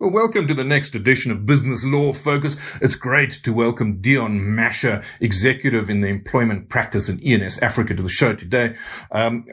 Well, welcome to the next edition of Business Law Focus. It's great to welcome Dion Masher, executive in the employment practice in ENSafrica, to the show today. Um,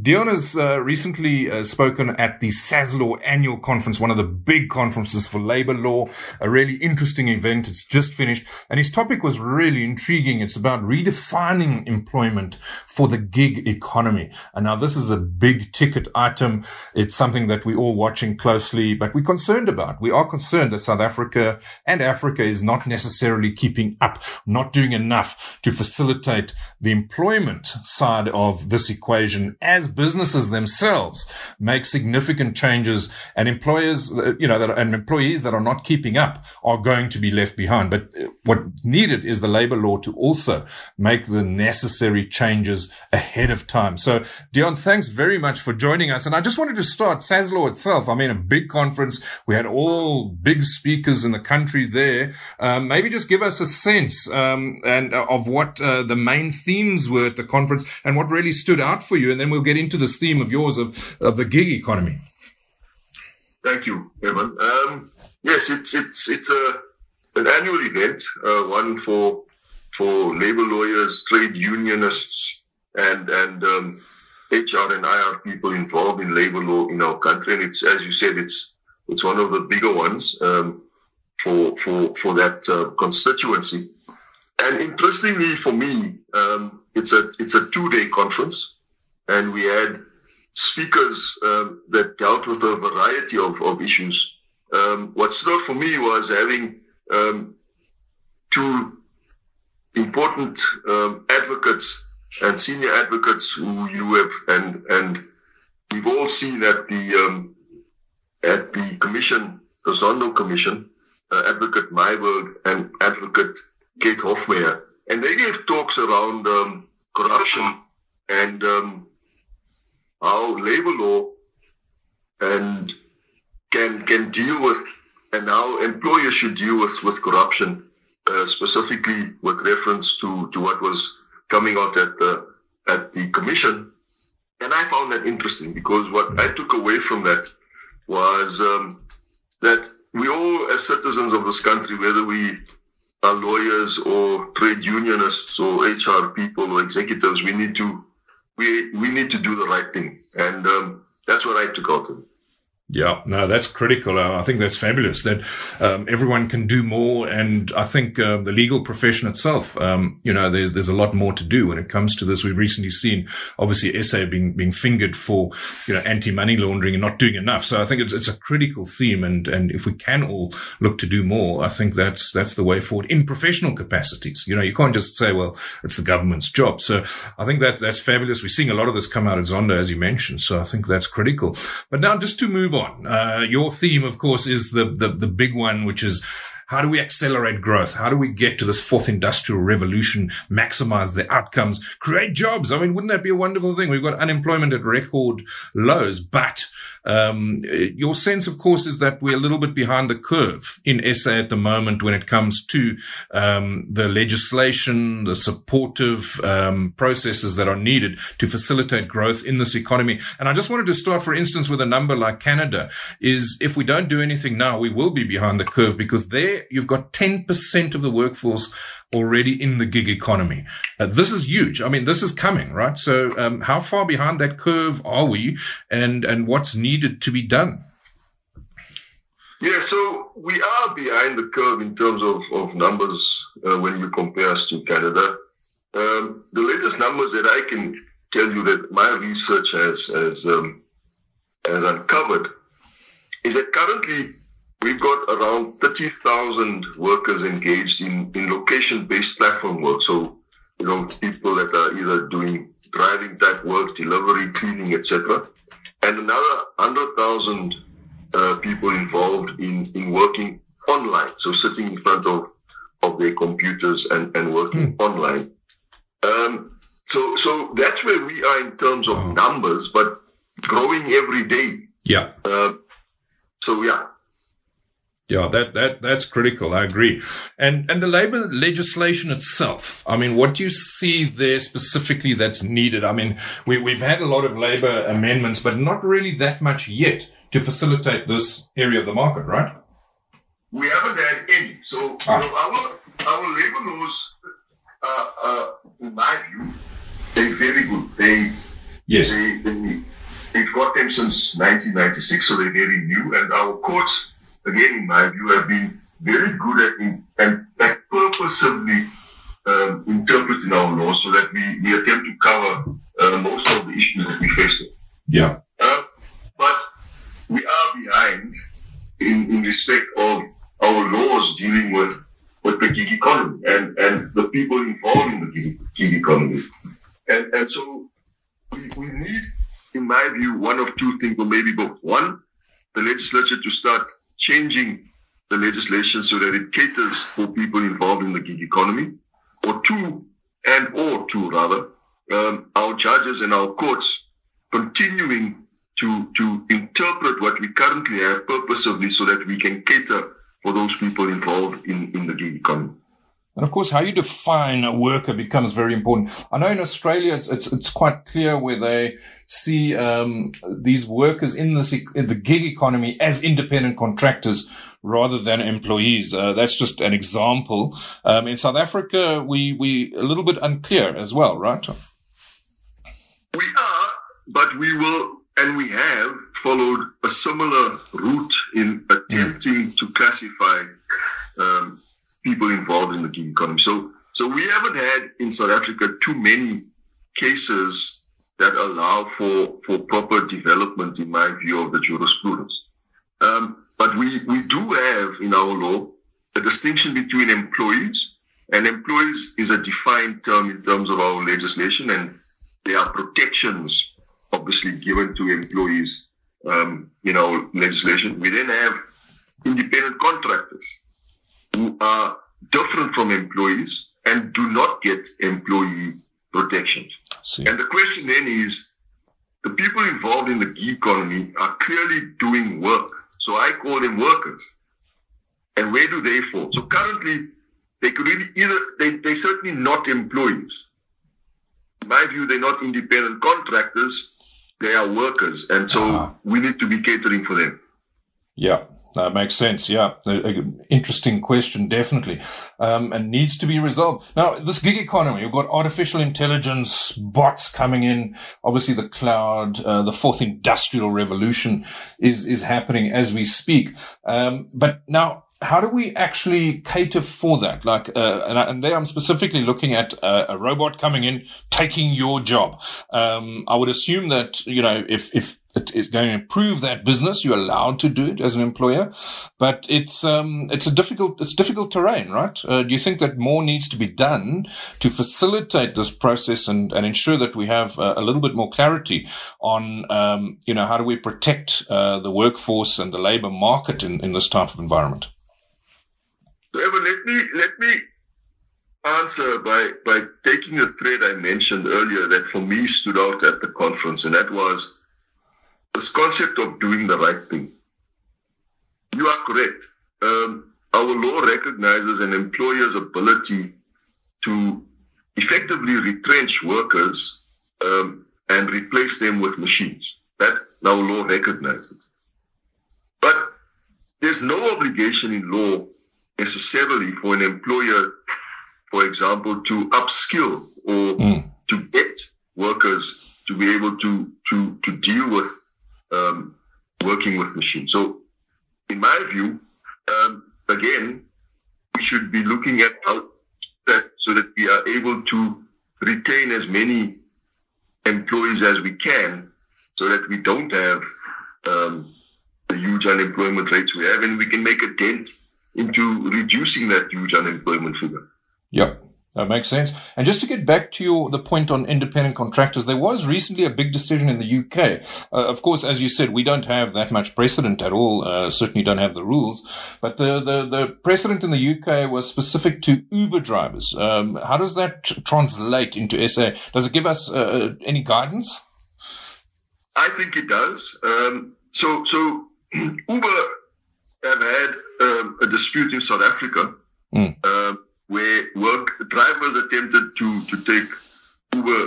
Dion has uh, recently uh, spoken at the SASLaw annual conference, one of the big conferences for labor law, a really interesting event. It's just finished. And his topic was really intriguing. It's about redefining employment for the gig economy. And now this is a big ticket item. It's something that we're all watching closely, but we're concerned about. We are concerned that South Africa and Africa is not necessarily keeping up, not doing enough to facilitate the employment side of this equation as as businesses themselves make significant changes and employers, you know, that, and employees that are not keeping up are going to be left behind. But what's needed is the labor law to also make the necessary changes ahead of time. So Dion, thanks very much for joining us. And I just wanted to start SASLaw itself. I mean, a big conference. We had all big speakers in the country there. Um, maybe just give us a sense um, and uh, of what uh, the main themes were at the conference and what really stood out for you. And then we'll get get into this theme of yours of, of the gig economy. Thank you, Evan. Um, yes, it's it's it's a an annual event, uh, one for for labor lawyers, trade unionists, and and um, HR and IR people involved in labor law in our country. And it's as you said, it's it's one of the bigger ones um, for for for that uh, constituency. And interestingly for me, um, it's a it's a two day conference and we had speakers um, that dealt with a variety of, of issues. Um, what stood out for me was having um, two important um, advocates and senior advocates who you have, and and we've all seen at the um, at the commission, the Zondo Commission, uh, Advocate Myburgh and Advocate Kate Hofmeyr, and they gave talks around um, corruption and um, how labor law and can can deal with and how employers should deal with with corruption, uh, specifically with reference to to what was coming out at the at the commission. And I found that interesting because what I took away from that was um, that we all, as citizens of this country, whether we are lawyers or trade unionists or HR people or executives, we need to we we need to do the right thing, and um, that's what I took out of it. Yeah, no, that's critical. Uh, I think that's fabulous that um, everyone can do more, and I think uh, the legal profession itself, um, you know, there's there's a lot more to do when it comes to this. We've recently seen, obviously, SA being being fingered for, you know, anti money laundering and not doing enough. So I think it's it's a critical theme, and and if we can all look to do more, I think that's that's the way forward in professional capacities. You know, you can't just say, well, it's the government's job. So I think that that's fabulous. We're seeing a lot of this come out of Zondo, as you mentioned. So I think that's critical. But now, just to move on on. Uh, your theme, of course, is the, the, the big one, which is how do we accelerate growth? How do we get to this fourth industrial revolution, maximize the outcomes, create jobs? I mean, wouldn't that be a wonderful thing? We've got unemployment at record lows, but um, your sense, of course, is that we're a little bit behind the curve in SA at the moment when it comes to um, the legislation, the supportive um, processes that are needed to facilitate growth in this economy. And I just wanted to start, for instance, with a number like Canada. Is if we don't do anything now, we will be behind the curve because there you've got 10% of the workforce already in the gig economy. Uh, this is huge. I mean, this is coming, right? So, um, how far behind that curve are we, and and what's needed to be done? Yeah, so we are behind the curve in terms of of numbers uh, when you compare us to Canada. Um, the latest numbers that I can tell you that my research has has um, has uncovered is that currently We've got around 30,000 workers engaged in, in location-based platform work. So, you know, people that are either doing driving type work, delivery, cleaning, etc. And another 100,000 uh, people involved in, in working online. So sitting in front of, of their computers and, and working mm. online. Um, so, so that's where we are in terms of oh. numbers, but growing every day. Yeah. Uh, so yeah, yeah, that, that, that's critical. I agree. And, and the labor legislation itself. I mean, what do you see there specifically that's needed? I mean, we, we've had a lot of labor amendments, but not really that much yet to facilitate this area of the market, right? We haven't had any. So ah. you know, our our labor laws, uh, uh, in my view, they're very good. They yes. They, they, they've got them since 1996, so they're very new. And our courts, again, in my view, have been very good at in, and, and purposefully um, interpreting our laws so that we, we attempt to cover uh, most of the issues that we face. Yeah. Uh, but we are behind in, in respect of our laws dealing with, with the gig economy and, and the people involved in the gig, gig economy. And, and so we, we need, in my view, one of two things, or maybe both. One, the legislature to start changing the legislation so that it caters for people involved in the gig economy, or two, and or two rather, um, our judges and our courts continuing to to interpret what we currently have purposefully so that we can cater for those people involved in, in the gig economy. And of course, how you define a worker becomes very important. I know in Australia, it's it's, it's quite clear where they see um, these workers in, this, in the gig economy as independent contractors rather than employees. Uh, that's just an example. Um, in South Africa, we we a little bit unclear as well, right? We are, but we will and we have followed a similar route in attempting to classify um, people involved in the gig economy. So, so we haven't had in South Africa too many cases that allow for, for proper development, in my view, of the jurisprudence. Um, but we, we do have in our law a distinction between employees and employees is a defined term in terms of our legislation and there are protections obviously given to employees um, in our legislation. We then have independent contractors who are different from employees and do not get employee protections. And the question then is, the people involved in the gig economy are clearly doing work. So I call them workers. And where do they fall? So currently, they could really either, they, they're certainly not employees. In my view, they're not independent contractors. They are workers. And so uh-huh. we need to be catering for them. Yeah. That makes sense. Yeah. interesting question, definitely. Um, and needs to be resolved. Now, this gig economy, we've got artificial intelligence, bots coming in. Obviously, the cloud, uh, the fourth industrial revolution is, is happening as we speak. Um, but now, how do we actually cater for that? Like, uh, and, and, there I'm specifically looking at uh, a robot coming in, taking your job. Um, I would assume that, you know, if, if it is going to improve that business. You're allowed to do it as an employer, but it's um, it's a difficult it's difficult terrain, right? Uh, do you think that more needs to be done to facilitate this process and, and ensure that we have uh, a little bit more clarity on um, you know how do we protect uh, the workforce and the labor market in, in this type of environment? Evan, let me let me answer by by taking a thread I mentioned earlier that for me stood out at the conference, and that was this concept of doing the right thing. You are correct. Um, our law recognizes an employer's ability to effectively retrench workers um, and replace them with machines. That our law recognizes. But there's no obligation in law necessarily for an employer, for example, to upskill or mm. to get workers to be able to, to, to deal with um, working with machines. So, in my view, um, again, we should be looking at how that so that we are able to retain as many employees as we can, so that we don't have um, the huge unemployment rates we have, and we can make a dent into reducing that huge unemployment figure. Yep. That makes sense. And just to get back to your the point on independent contractors, there was recently a big decision in the UK. Uh, of course, as you said, we don't have that much precedent at all. Uh, certainly don't have the rules. But the, the, the precedent in the UK was specific to Uber drivers. Um, how does that translate into SA? Does it give us uh, uh, any guidance? I think it does. Um, so so Uber have had um, a dispute in South Africa. Mm where work drivers attempted to to take Uber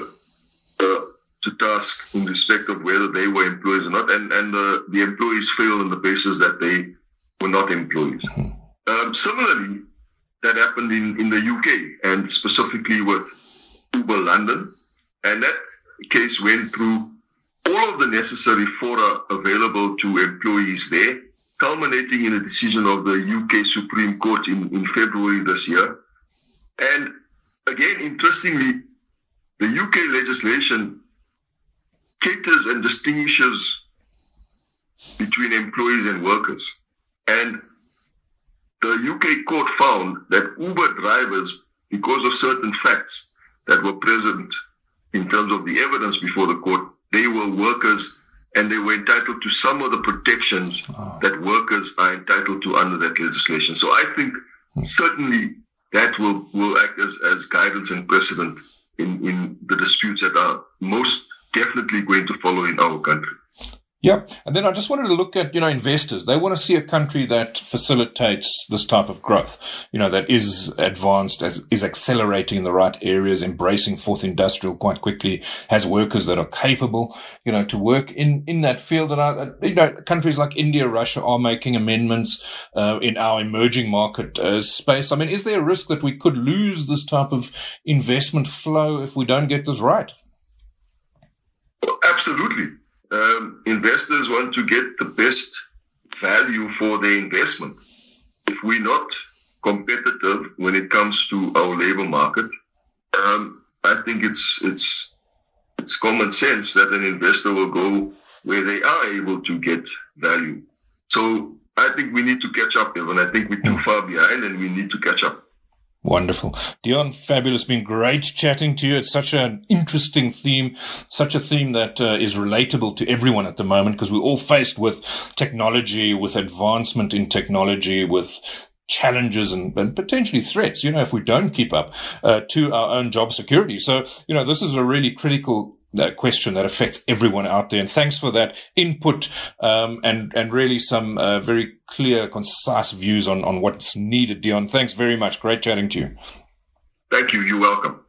uh, to task in respect of whether they were employees or not, and and the the employees failed on the basis that they were not employees. Mm-hmm. Um, similarly, that happened in in the UK and specifically with Uber London, and that case went through all of the necessary fora available to employees there, culminating in a decision of the UK Supreme Court in, in February this year. And again, interestingly, the UK legislation caters and distinguishes between employees and workers. And the UK court found that Uber drivers, because of certain facts that were present in terms of the evidence before the court, they were workers and they were entitled to some of the protections that workers are entitled to under that legislation. So I think hmm. certainly that will, will act as, as guidance and precedent in, in the disputes that are most definitely going to follow in our country. Yeah. And then I just wanted to look at, you know, investors. They want to see a country that facilitates this type of growth, you know, that is advanced, is accelerating in the right areas, embracing fourth industrial quite quickly, has workers that are capable, you know, to work in, in that field. And, I, you know, countries like India, Russia are making amendments uh, in our emerging market uh, space. I mean, is there a risk that we could lose this type of investment flow if we don't get this right? Absolutely um, investors want to get the best value for their investment. If we're not competitive when it comes to our labor market, um, I think it's it's it's common sense that an investor will go where they are able to get value. So I think we need to catch up, Evan. I think we're too far behind, and we need to catch up. Wonderful. Dion, fabulous. Been great chatting to you. It's such an interesting theme, such a theme that uh, is relatable to everyone at the moment because we're all faced with technology, with advancement in technology, with challenges and, and, potentially threats, you know, if we don't keep up uh, to our own job security. So, you know, this is a really critical uh, question that affects everyone out there. And thanks for that input um, and and really some uh, very clear, concise views on on what's needed, Dion. Thanks very much. Great chatting to you. Thank you. You're welcome.